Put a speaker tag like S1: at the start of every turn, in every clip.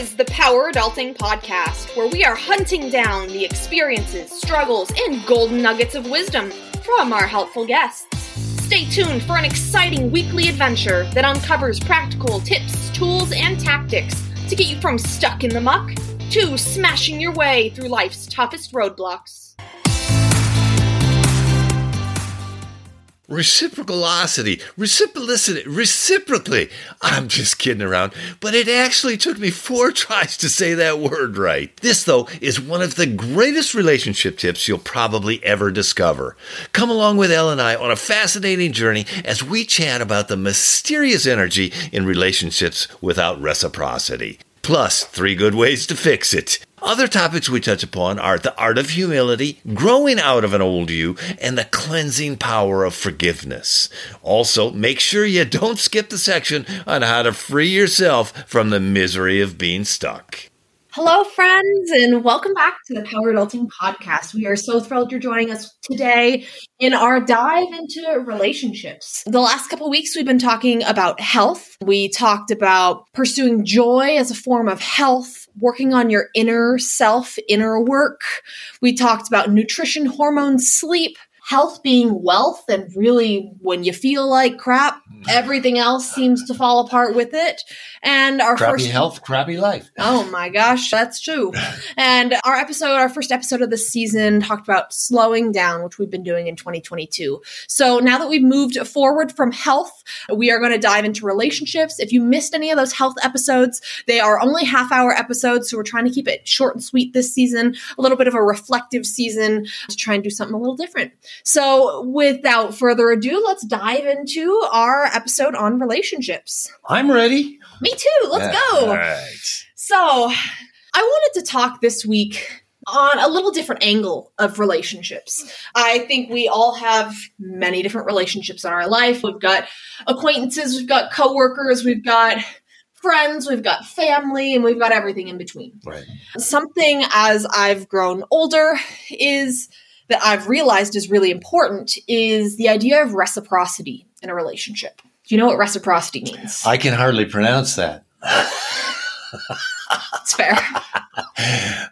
S1: is the Power Adulting Podcast, where we are hunting down the experiences, struggles, and golden nuggets of wisdom from our helpful guests. Stay tuned for an exciting weekly adventure that uncovers practical tips, tools, and tactics to get you from stuck in the muck to smashing your way through life's toughest roadblocks.
S2: Reciprocity, reciprocity, reciprocally. I'm just kidding around, but it actually took me four tries to say that word right. This, though, is one of the greatest relationship tips you'll probably ever discover. Come along with Elle and I on a fascinating journey as we chat about the mysterious energy in relationships without reciprocity plus three good ways to fix it. Other topics we touch upon are the art of humility, growing out of an old you, and the cleansing power of forgiveness. Also, make sure you don't skip the section on how to free yourself from the misery of being stuck.
S1: Hello, friends, and welcome back to the Power Adulting Podcast. We are so thrilled you're joining us today in our dive into relationships. The last couple weeks, we've been talking about health. We talked about pursuing joy as a form of health, working on your inner self, inner work. We talked about nutrition, hormones, sleep, health being wealth and really when you feel like crap mm. everything else seems to fall apart with it and our
S2: crappy
S1: first
S2: health crappy life.
S1: Oh my gosh that's true. And our episode our first episode of the season talked about slowing down which we've been doing in 2022 so now that we've moved forward from health we are going to dive into relationships. If you missed any of those health episodes they are only half hour episodes so we're trying to keep it short and sweet this season a little bit of a reflective season to try and do something a little different. So, without further ado, let's dive into our episode on relationships.
S2: I'm ready.
S1: Me too. Let's yeah, go.
S2: All right.
S1: So, I wanted to talk this week on a little different angle of relationships. I think we all have many different relationships in our life. We've got acquaintances, we've got coworkers, we've got friends, we've got family, and we've got everything in between.
S2: Right.
S1: Something as I've grown older is that I've realized is really important is the idea of reciprocity in a relationship. Do you know what reciprocity means?
S2: I can hardly pronounce that.
S1: It's fair.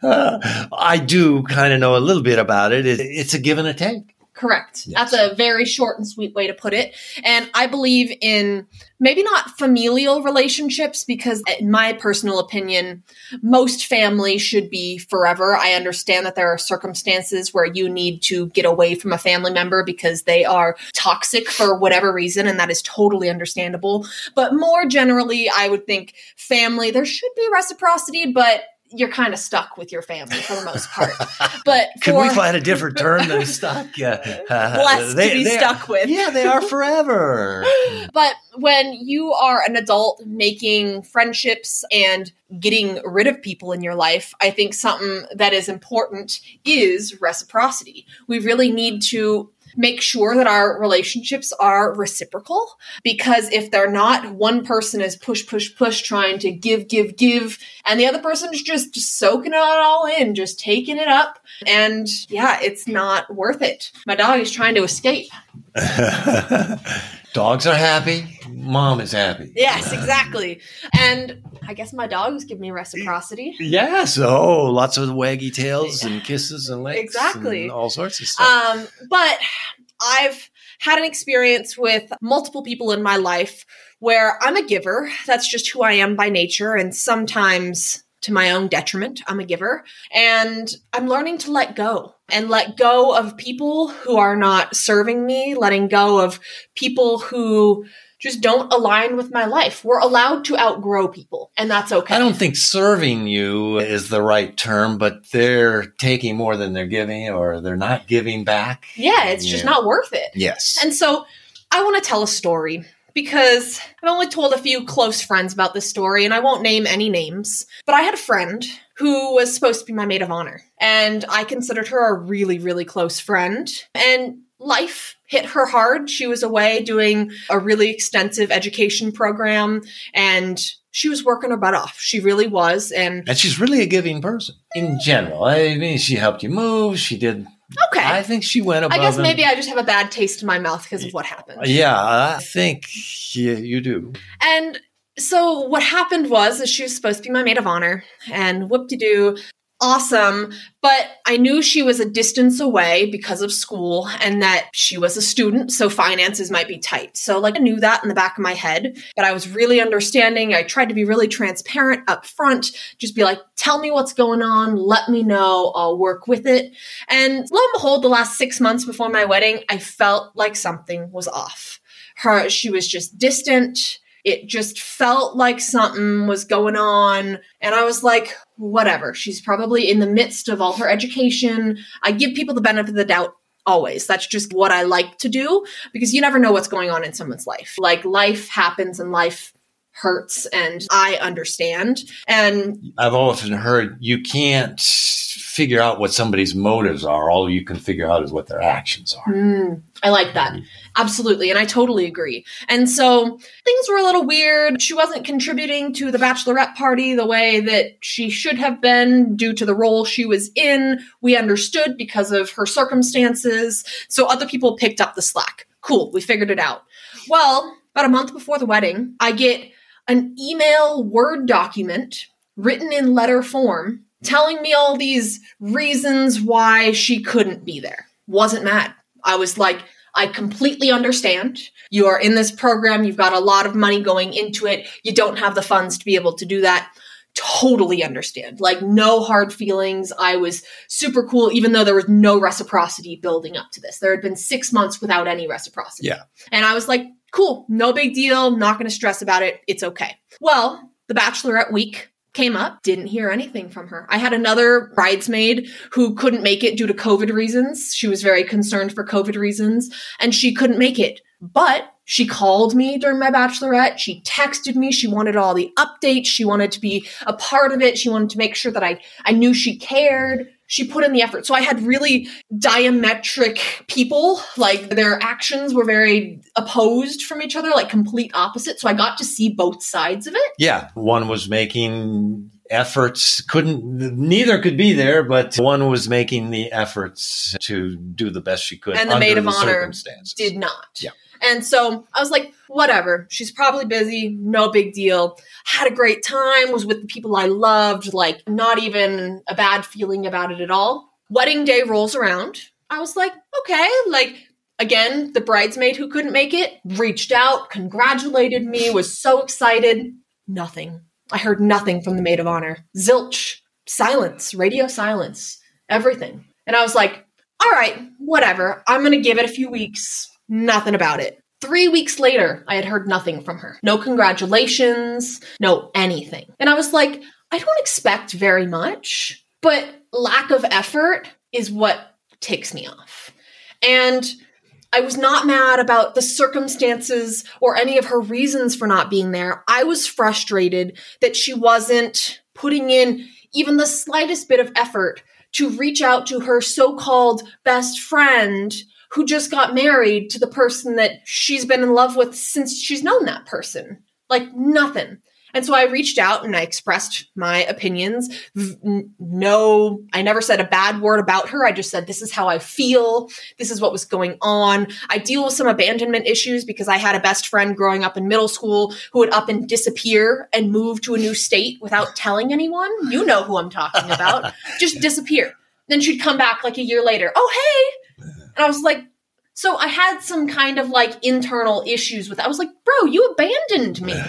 S2: Uh, I do kind of know a little bit about it. it. It's a give and a take.
S1: Correct. Yes. That's a very short and sweet way to put it. And I believe in maybe not familial relationships because, in my personal opinion, most family should be forever. I understand that there are circumstances where you need to get away from a family member because they are toxic for whatever reason, and that is totally understandable. But more generally, I would think family, there should be reciprocity, but you're kind of stuck with your family for the most part. But
S2: can we find a different term than stuck? Yeah,
S1: uh, blessed they, to be stuck
S2: are,
S1: with.
S2: Yeah, they are forever.
S1: but when you are an adult making friendships and getting rid of people in your life, I think something that is important is reciprocity. We really need to make sure that our relationships are reciprocal because if they're not, one person is push, push, push, trying to give, give, give, and the other person is just, just soaking it all in, just taking it up. And yeah, it's not worth it. My dog is trying to escape.
S2: Dogs are happy. Mom is happy.
S1: Yes, exactly. And I guess my dogs give me reciprocity.
S2: Yes. Oh, lots of waggy tails and kisses and legs.
S1: Exactly.
S2: And all sorts of stuff.
S1: Um, but I've had an experience with multiple people in my life where I'm a giver. That's just who I am by nature. And sometimes to my own detriment, I'm a giver. And I'm learning to let go and let go of people who are not serving me, letting go of people who just don't align with my life. We're allowed to outgrow people, and that's okay.
S2: I don't think serving you is the right term, but they're taking more than they're giving, or they're not giving back.
S1: Yeah, it's just not worth it.
S2: Yes.
S1: And so I want to tell a story because I've only told a few close friends about this story, and I won't name any names. But I had a friend who was supposed to be my maid of honor, and I considered her a really, really close friend. And life hit her hard. She was away doing a really extensive education program and she was working her butt off. She really was. And,
S2: and she's really a giving person in general. I mean, she helped you move. She did.
S1: Okay.
S2: I think she went above.
S1: I guess maybe and, I just have a bad taste in my mouth because of what happened.
S2: Yeah, I think yeah, you do.
S1: And so what happened was is she was supposed to be my maid of honor and whoop de doo awesome but i knew she was a distance away because of school and that she was a student so finances might be tight. So like i knew that in the back of my head but i was really understanding. I tried to be really transparent up front just be like tell me what's going on. Let me know. I'll work with it. And lo and behold the last six months before my wedding i felt like something was off. Her she was just distant it just felt like something was going on. And I was like, whatever. She's probably in the midst of all her education. I give people the benefit of the doubt always. That's just what I like to do because you never know what's going on in someone's life. Like life happens and life hurts and I understand. And
S2: I've often heard you can't figure out what somebody's motives are. All you can figure out is what their actions are.
S1: Mm, I like that. Absolutely. And I totally agree. And so things were a little weird. She wasn't contributing to the bachelorette party the way that she should have been due to the role she was in. We understood because of her circumstances. So other people picked up the slack. Cool. We figured it out. Well, about a month before the wedding, I get an email Word document written in letter form telling me all these reasons why she couldn't be there. Wasn't mad. I was like, I completely understand. You are in this program, you've got a lot of money going into it, you don't have the funds to be able to do that. Totally understand. Like, no hard feelings. I was super cool, even though there was no reciprocity building up to this. There had been six months without any reciprocity.
S2: Yeah.
S1: And I was like, cool, no big deal, not going to stress about it. It's okay. Well, the bachelorette week came up, didn't hear anything from her. I had another bridesmaid who couldn't make it due to COVID reasons. She was very concerned for COVID reasons and she couldn't make it. But she called me during my bachelorette. She texted me. She wanted all the updates. She wanted to be a part of it. She wanted to make sure that I, I knew she cared she put in the effort. So I had really diametric people, like their actions were very opposed from each other, like complete opposite. So I got to see both sides of it.
S2: Yeah. One was making efforts couldn't neither could be there but one was making the efforts to do the best she could
S1: and the maid of honor did not
S2: yeah
S1: and so I was like, whatever. She's probably busy. No big deal. Had a great time, was with the people I loved, like, not even a bad feeling about it at all. Wedding day rolls around. I was like, okay, like, again, the bridesmaid who couldn't make it reached out, congratulated me, was so excited. Nothing. I heard nothing from the maid of honor. Zilch, silence, radio silence, everything. And I was like, all right, whatever. I'm going to give it a few weeks Nothing about it. Three weeks later, I had heard nothing from her. No congratulations, no anything. And I was like, I don't expect very much, but lack of effort is what ticks me off. And I was not mad about the circumstances or any of her reasons for not being there. I was frustrated that she wasn't putting in even the slightest bit of effort to reach out to her so called best friend who just got married to the person that she's been in love with since she's known that person. Like nothing. And so I reached out and I expressed my opinions. No, I never said a bad word about her. I just said, this is how I feel. This is what was going on. I deal with some abandonment issues because I had a best friend growing up in middle school who would up and disappear and move to a new state without telling anyone. You know who I'm talking about. just disappear. Then she'd come back like a year later. Oh, hey, and I was like, so I had some kind of like internal issues with it. I was like, bro, you abandoned me.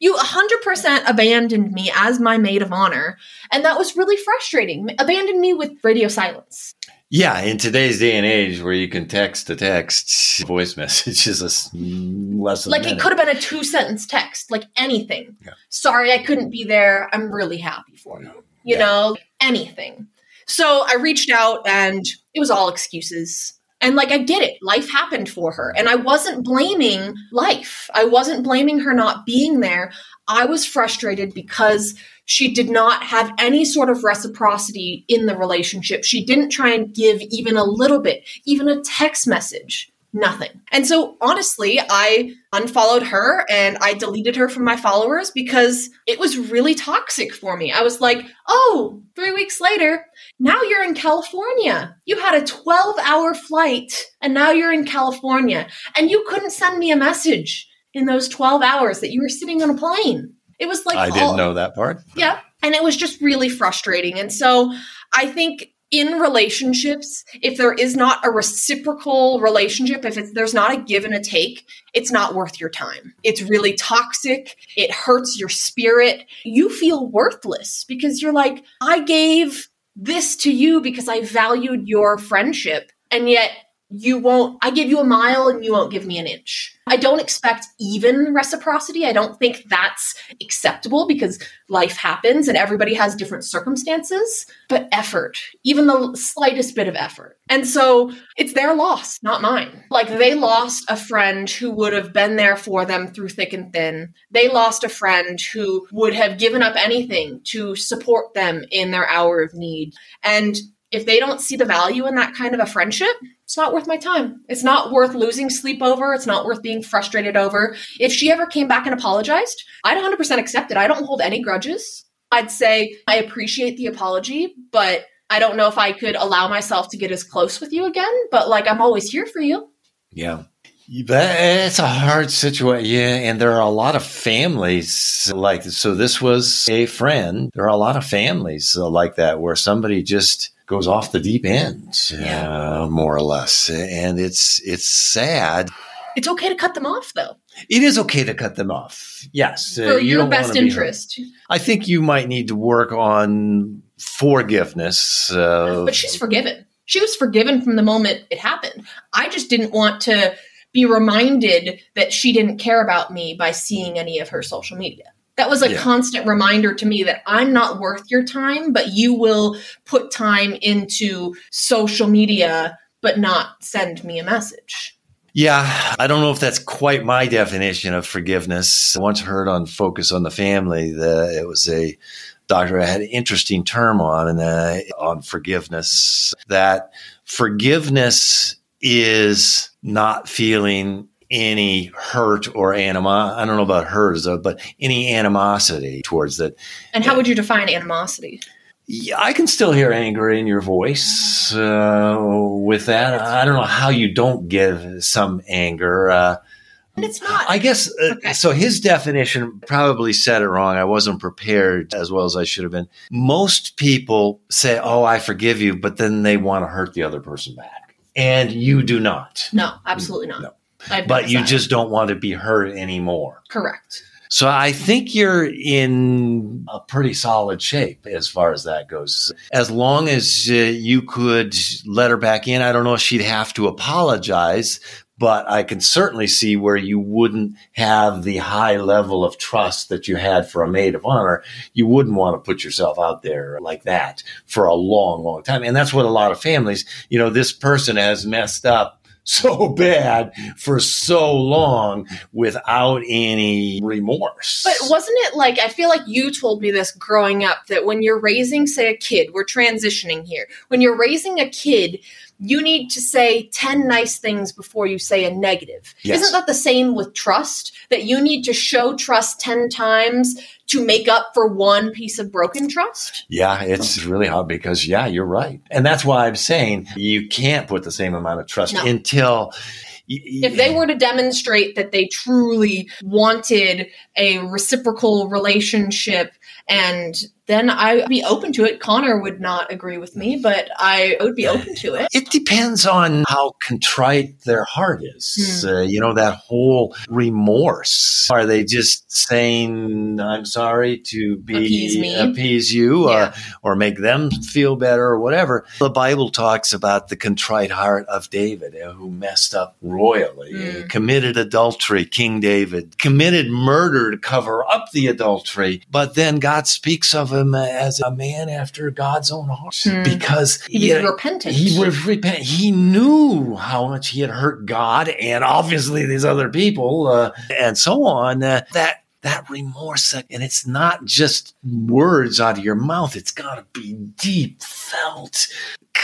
S1: You 100% abandoned me as my maid of honor. And that was really frustrating. Abandoned me with radio silence.
S2: Yeah, in today's day and age where you can text to text, voice message is a less
S1: Like it could have been a two sentence text, like anything. Yeah. Sorry I couldn't be there. I'm really happy for you. You yeah. know, anything. So I reached out and it was all excuses. And like, I get it. Life happened for her. And I wasn't blaming life. I wasn't blaming her not being there. I was frustrated because she did not have any sort of reciprocity in the relationship. She didn't try and give even a little bit, even a text message nothing. And so honestly, I unfollowed her and I deleted her from my followers because it was really toxic for me. I was like, oh, three weeks later, now you're in California. You had a 12 hour flight and now you're in California and you couldn't send me a message. in those 12 hours that you were sitting on a plane. It was like
S2: I didn't
S1: all-
S2: know that part.
S1: Yeah. And it was just really frustrating. And so I think in relationships, if there is not a reciprocal relationship, if it's, there's not a give and a take, it's not worth your time. It's really toxic. It hurts your spirit. You feel worthless because you're like, I gave this to you because I valued your friendship. And yet you won't, I give you a mile and you won't give me an inch. I don't expect even reciprocity. I don't think that's acceptable because life happens and everybody has different circumstances, but effort, even the slightest bit of effort. And so it's their loss, not mine. Like they lost a friend who would have been there for them through thick and thin. They lost a friend who would have given up anything to support them in their hour of need. And if they don't see the value in that kind of a friendship, it's not worth my time. It's not worth losing sleep over. It's not worth being frustrated over. If she ever came back and apologized, I'd 100% accept it. I don't hold any grudges. I'd say I appreciate the apology, but I don't know if I could allow myself to get as close with you again. But like, I'm always here for you.
S2: Yeah. It's a hard situation. Yeah. And there are a lot of families like So this was a friend. There are a lot of families like that where somebody just goes off the deep end,
S1: Yeah.
S2: uh, more or less. And it's, it's sad.
S1: It's okay to cut them off, though,
S2: It is okay to cut them off. Yes. uh,
S1: for
S2: you
S1: your best
S2: be
S1: interest.
S2: I think you might need to work on forgiveness. Uh,
S1: But she's forgiven. She was forgiven from the moment it happened. I just didn't want to be reminded that she didn't care about me by seeing any of her social media. That was a
S2: Yeah.
S1: constant reminder to me that I'm not worth your time, but you will put time into social media but not send me a message.
S2: Yeah, I don't know if that's quite my definition of forgiveness. I once heard on Focus on the Family that it was a doctor I had an interesting term on and uh, on forgiveness that forgiveness is not feeling any hurt or anima. I don't know about hers—but any animosity towards that.
S1: And how would you define animosity?
S2: Yeah, I can still hear anger in your voice uh, with that. I don't know how you don't give some anger. Uh,
S1: And it's not.
S2: I guess uh,
S1: Okay.
S2: so. His definition probably said it wrong. I wasn't prepared as well as I should have been. Most people say, "Oh, I forgive you," but then they want to hurt the other person back, and you do not.
S1: no, absolutely not.
S2: No. But you just don't want to be hurt anymore.
S1: correct.
S2: So I think you're in a pretty solid shape as far as that goes. As long as uh, you could let her back in, I don't know if she'd have to apologize, but I can certainly see where you wouldn't have the high level of trust that you had for a maid of honor. You wouldn't want to put yourself out there like that for a long, long time. And that's what a lot of families, you know, this person has messed up so bad for so long without any remorse.
S1: But wasn't it like I feel like you told me this growing up that when you're raising, say, a kid, we're transitioning here. When you're raising a kid, you need to say 10 nice things before you say a negative.
S2: Yes.
S1: Isn't that the same with trust? That you need to show trust 10 times to make up for one piece of broken trust?
S2: Yeah, it's really hard because, yeah, you're right. And that's why I'm saying you can't put the same amount of trust
S1: No.
S2: until. y-
S1: If they were to demonstrate that they truly wanted a reciprocal relationship and then I would be open to it. Connor would not agree with me, but I would be open to it.
S2: It depends on how contrite their heart is.
S1: Hmm.
S2: Uh, you know, that whole remorse. Are they just saying, I'm sorry to be
S1: Appease me.
S2: appease you
S1: Yeah.
S2: uh, or make them feel better or whatever? The Bible talks about the contrite heart of David uh, who messed up royally, uh, committed adultery, King David, committed murder to cover up the adultery. But then God speaks of him as a man after God's own heart
S1: Hmm.
S2: because you know,
S1: repentant.
S2: he was repent. He knew how much he had hurt God and obviously these other people uh, and so on. Uh, that that remorse, uh, and it's not just words out of your mouth. It's got to be deep felt.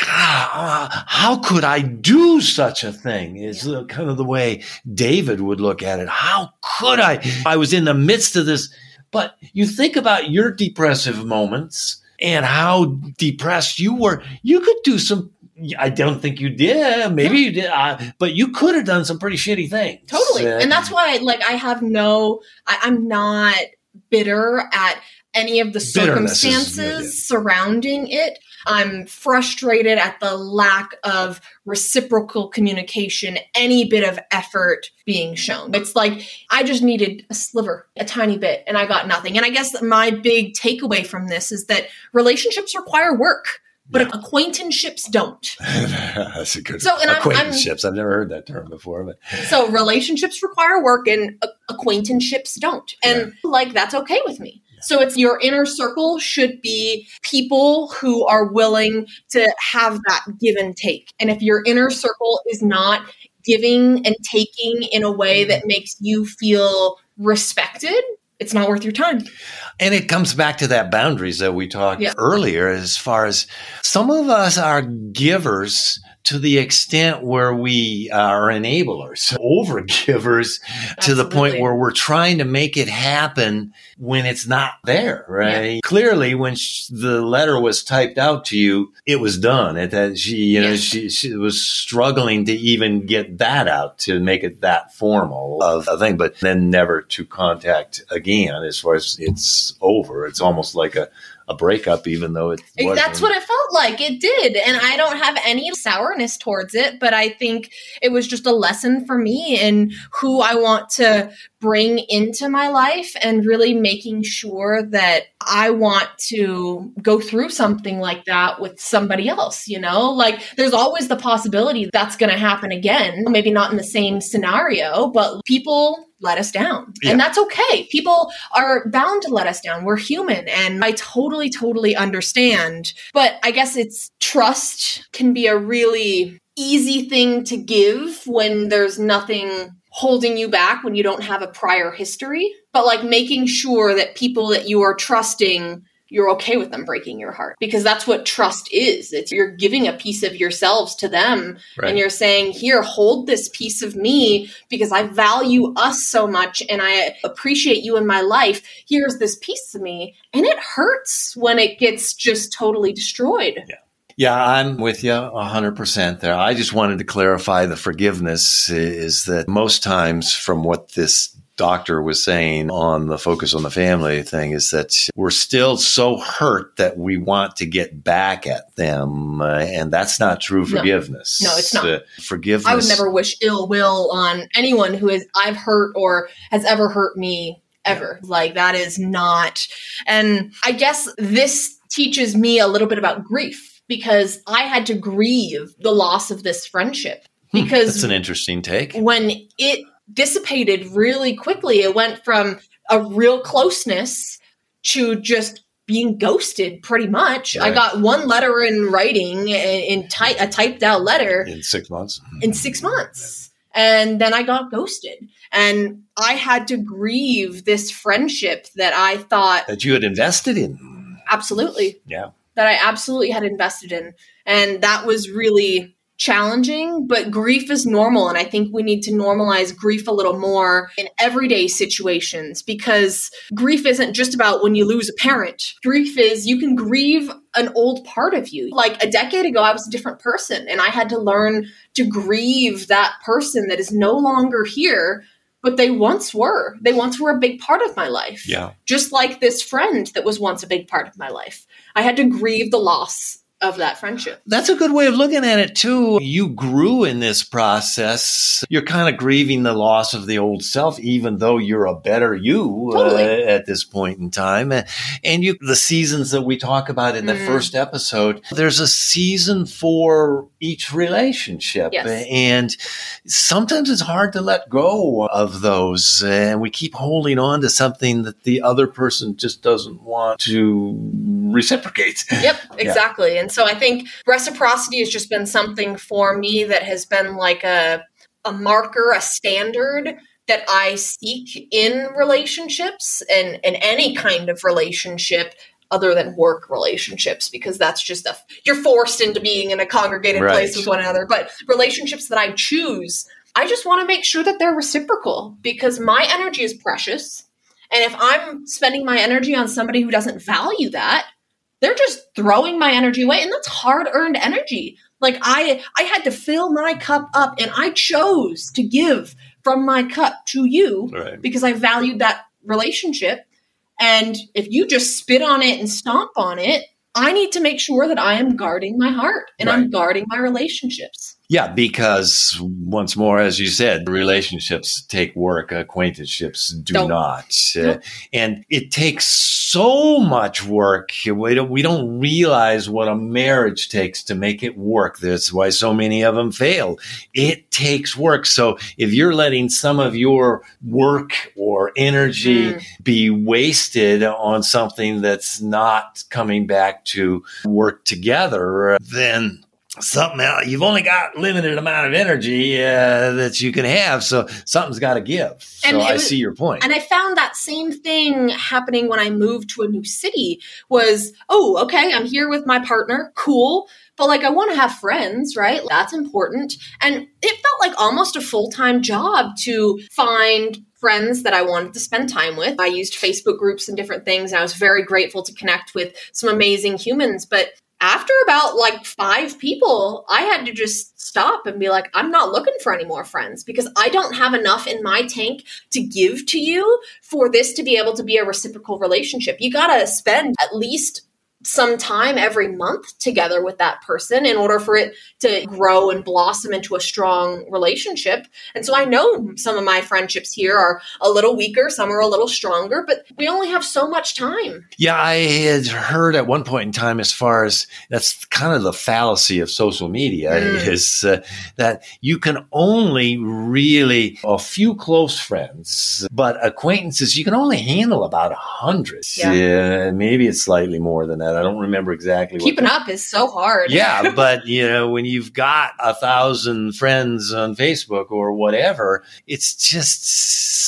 S2: God, how could I do such a thing? Is kind of the way David would look at it. How could I? I was in the midst of this. But you think about your depressive moments and how depressed you were. You could do some I don't think you did. Maybe you did, uh, but you could have done some pretty shitty things.
S1: Totally.
S2: Uh,
S1: and that's why, like, I have no, I, I'm not bitter at any of the circumstances surrounding it. I'm frustrated at the lack of reciprocal communication, any bit of effort being shown. It's like I just needed a sliver, a tiny bit, and I got nothing. And I guess my big takeaway from this is that relationships require work, but acquaintanceships don't.
S2: that's a good
S1: So, and
S2: acquaintanceships. I've never heard that term before, but
S1: So relationships require work and acquaintanceships don't. And like that's okay with me. So it's your inner circle should be people who are willing to have that give and take. And if your inner circle is not giving and taking in a way that makes you feel respected, it's not worth your time.
S2: And it comes back to that boundaries that we talked
S1: Yeah.
S2: earlier as far as some of us are givers to the extent where we uh, are enablers, over givers to the point where we're trying to make it happen when it's not there, right? Clearly, when sh- the letter was typed out to you, it was done. It, that she, you know, she, she was struggling to even get that out to make it that formal of a thing, but then never to contact again as far as it's over. It's almost like a, a breakup, even though it wasn't.
S1: That's what it felt like. It did. And I don't have any sourness towards it, but I think it was just a lesson for me in who I want to bring into my life and really making sure that I want to go through something like that with somebody else, you know? Like there's always the possibility that's going to happen again, maybe not in the same scenario, but people let us down.
S2: Yeah.
S1: And that's okay. People are bound to let us down. We're human and I totally totally understand. But I guess it's trust can be a really easy thing to give when there's nothing holding you back when you don't have a prior history, but like making sure that people that you are trusting you're okay with them breaking your heart because that's what trust is. It's you're giving a piece of yourselves to them
S2: Right.
S1: and you're saying, "Here, hold this piece of me because I value us so much and I appreciate you in my life. Here's this piece of me." And it hurts when it gets just totally destroyed.
S2: Yeah, Yeah, I'm with you 100% there. I just wanted to clarify the forgiveness is that most times, from what this doctor was saying on the focus on the family thing, is that we're still so hurt that we want to get back at them. Uh, and that's not true forgiveness.
S1: No, it's not.
S2: Uh, forgiveness.
S1: I would never wish ill will on anyone who is I've hurt or has ever hurt me ever. Like that is not. And I guess this teaches me a little bit about grief because I had to grieve the loss of this friendship Because
S2: That's
S1: because
S2: an interesting take.
S1: when it dissipated really quickly, it went from a real closeness to just being ghosted pretty much. I got one letter in writing in, in ty- a typed out letter
S2: In six months.
S1: in six months. And then I got ghosted. And I had to grieve this friendship that I thought
S2: That you had invested in.
S1: absolutely,
S2: Yeah.
S1: that I absolutely had invested in. And that was really challenging, but grief is normal. And I think we need to normalize grief a little more in everyday situations because grief isn't just about when you lose a parent. Grief is you can grieve an old part of you. Like a decade ago, I was a different person and I had to learn to grieve that person that is no longer here. But they once were. They once were a big part of my life
S2: Yeah.
S1: just like this friend that was once a big part of my life. I had to grieve the loss of that friendship.
S2: That's a good way of looking at it too. You grew in this process. You're kind of grieving the loss of the old self, even though you're a better you
S1: Totally.
S2: uh, at this point in time. And- you, the seasons that we talk about in the
S1: Mm.
S2: first episode, there's a season for each relationship.
S1: Yes.
S2: And sometimes it's hard to let go of those. And we keep holding on to something that the other person just doesn't want to reciprocate.
S1: Yep, exactly. And so I think reciprocity has just been something for me that has been like a a marker, a standard that I seek in relationships and in any kind of relationship other than work relationships because that's just a you're forced into being in a congregated
S2: Right.
S1: place with one another but relationships that I choose I just want to make sure that they're reciprocal because my energy is precious and if I'm spending my energy on somebody who doesn't value that they're just throwing my energy away and that's hard earned energy Like I I had to fill my cup up and I chose to give from my cup to you
S2: Right.
S1: because I valued that relationship. And if you just spit on it and stomp on it, I need to make sure that I am guarding my heart and I'm guarding my relationships.
S2: Yeah, because once more, as you said, relationships take work, acquaintanceships do
S1: Don't.
S2: not. Uh, and it takes so much work. We don't, we don't realize what a marriage takes to make it work. That's why so many of them fail. It takes work. So if you're letting some of your work or energy
S1: Mm.
S2: be wasted on something that's not coming back to work together, then something else. You've only got limited amount of energy uh, that you can have, so something's got to give.
S1: And
S2: So
S1: it
S2: I
S1: was-
S2: see your point.
S1: And I found that same thing happening when I moved to a new city was, oh, okay, I'm here with my partner. Cool. But like, I want to have friends, right? That's important. And it felt like almost a full time job to find friends that I wanted to spend time with. I used Facebook groups and different things. And I was very grateful to connect with some amazing humans. But after about like five people, I had to just stop and be like, I'm not looking for any more friends because I don't have enough in my tank to give to you for this to be able to be a reciprocal relationship. You got to spend at least some time every month together with that person in order for it to grow and blossom into a strong relationship. And so I know some of my friendships here are a little weaker, some are a little stronger, but we only have so much time.
S2: Yeah, I had heard at one point in time, as far as that's kind of the fallacy of social media,
S1: Mm.
S2: is uh, that you can only really a few close friends, but acquaintances you can only handle about a hundred.
S1: Yeah.
S2: maybe it's slightly more than that. I don't remember exactly. what
S1: Keeping up is so hard.
S2: yeah, but you know, when you've got a thousand friends on Facebook or whatever, it's just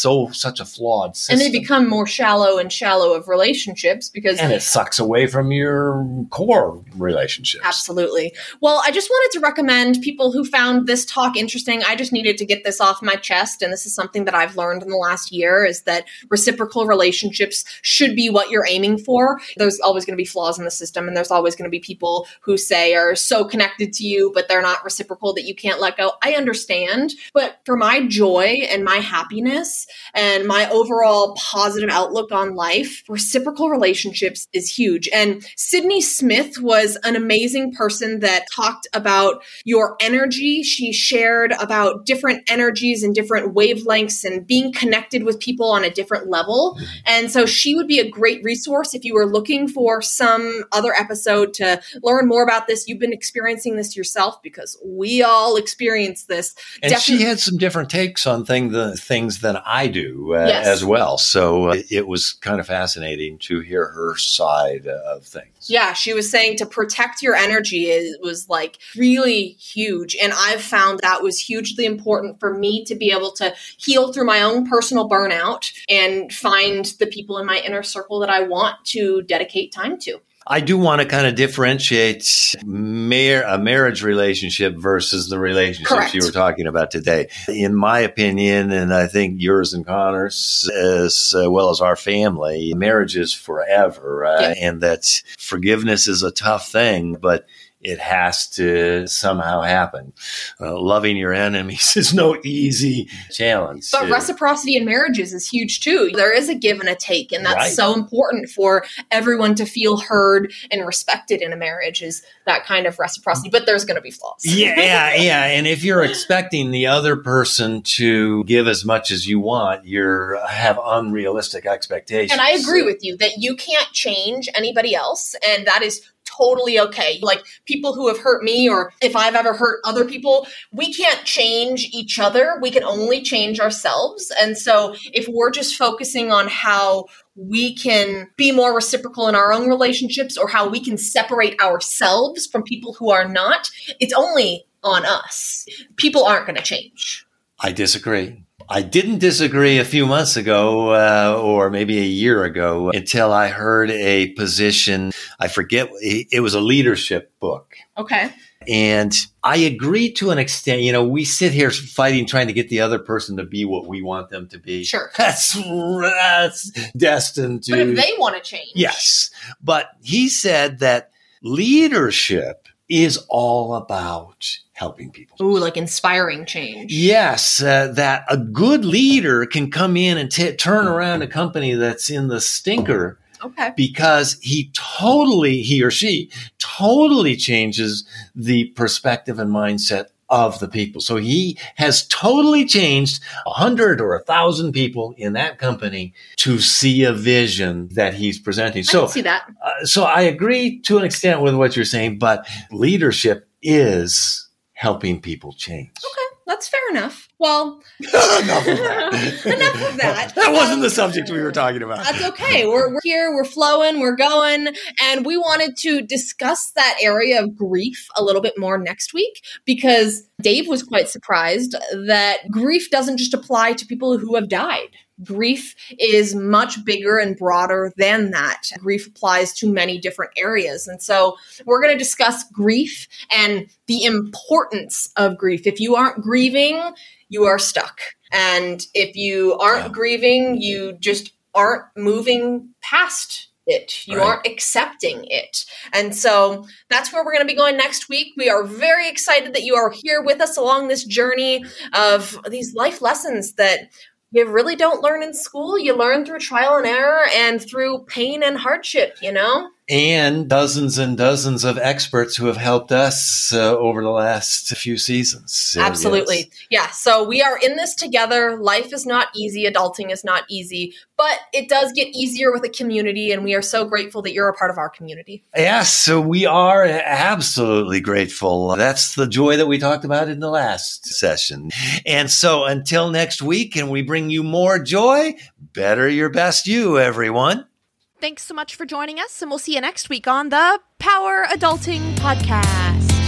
S2: so such a flawed system.
S1: And they become more shallow and shallow of relationships because
S2: and it sucks away from your core relationships.
S1: Absolutely. Well, I just wanted to recommend people who found this talk interesting. I just needed to get this off my chest. And this is something that I've learned in the last year is that reciprocal relationships should be what you're aiming for. There's always going to be flaws in the system. And there's always going to be people who say are so connected to you, but they're not reciprocal that you can't let go. I understand. But for my joy and my happiness and my overall positive outlook on life, reciprocal relationships is huge. And Sydney Smith was an amazing person that talked about your energy. She shared about different energies and different wavelengths and being connected with people on a different level. Mm-hmm. And so she would be a great resource if you were looking for some other episode to learn more about this. You've been experiencing this yourself because we all experience this.
S2: And
S1: Definitely-
S2: she had some different takes on thing, the things than I do uh,
S1: Yes.
S2: as well. So uh, it was kind of fascinating to hear her side of things.
S1: Yeah, she was saying to protect your energy is was like really huge. And I've found that was hugely important for me to be able to heal through my own personal burnout and find the people in my inner circle that I want to dedicate time to.
S2: I do want to kind of differentiate mar- a marriage relationship versus the relationships
S1: Correct.
S2: you were talking about today. In my opinion, and I think yours and Connor's, as uh, well as our family, marriage is forever, uh,
S1: Yeah.
S2: and that forgiveness is a tough thing, but it has to somehow happen. Uh, loving your enemies is no easy challenge.
S1: But
S2: Uh,
S1: reciprocity in marriages is huge too. There is a give and a take, and that's
S2: Right.
S1: so important for everyone to feel heard and respected in a marriage is that kind of reciprocity. But there's going to be flaws.
S2: yeah, yeah, yeah. And if you're expecting the other person to give as much as you want, you're have unrealistic expectations.
S1: And I agree with you that you can't change anybody else, and that is totally okay. Like people who have hurt me, or if I've ever hurt other people, we can't change each other. We can only change ourselves. And so if we're just focusing on how we can be more reciprocal in our own relationships or how we can separate ourselves from people who are not, it's only on us. People aren't going to change.
S2: I disagree. I didn't disagree a few months ago, uh, or maybe a year ago, until I heard a position. I forget. It was a leadership book.
S1: Okay.
S2: And I agree to an extent. You know, we sit here fighting, trying to get the other person to be what we want them to be.
S1: Sure.
S2: That's, that's destined to.
S1: But if they want to change,
S2: Yes. But he said that leadership is all about helping people.
S1: Ooh, like inspiring change.
S2: Yes, uh, that a good leader can come in and t- turn around a company that's in the stinker
S1: Okay.
S2: because he totally, he or she totally changes the perspective and mindset of the people. So he has totally changed a hundred or a thousand people in that company to see a vision that he's presenting.
S1: I
S2: So,
S1: can see that.
S2: uh, so I agree to an extent with what you're saying, but leadership is helping people change.
S1: Okay, that's fair enough. Well,
S2: Enough of that.
S1: Enough of that.
S2: That wasn't the um, subject we were talking about.
S1: That's okay. We're, we're here, we're flowing, we're going. And we wanted to discuss that area of grief a little bit more next week because Dave was quite surprised that grief doesn't just apply to people who have died. Grief is much bigger and broader than that. Grief applies to many different areas. And so we're going to discuss grief and the importance of grief. If you aren't grieving, you are stuck. And if you aren't
S2: Yeah.
S1: grieving, you just aren't moving past it. You
S2: Right.
S1: aren't accepting it. And so that's where we're going to be going next week. We are very excited that you are here with us along this journey of these life lessons that you really don't learn in school. You learn through trial and error and through pain and hardship, you know?
S2: And dozens and dozens of experts who have helped us uh, over the last few seasons. So,
S1: Absolutely.
S2: yes.
S1: Yeah. So we are in this together. Life is not easy. Adulting is not easy, but it does get easier with a community. And we are so grateful that you're a part of our community.
S2: Yes, so we are absolutely grateful. That's the joy that we talked about in the last session. And so until next week, and we bring you more joy, better your best you, everyone.
S3: Thanks so much for joining us, and we'll see you next week on the Power Adulting Podcast.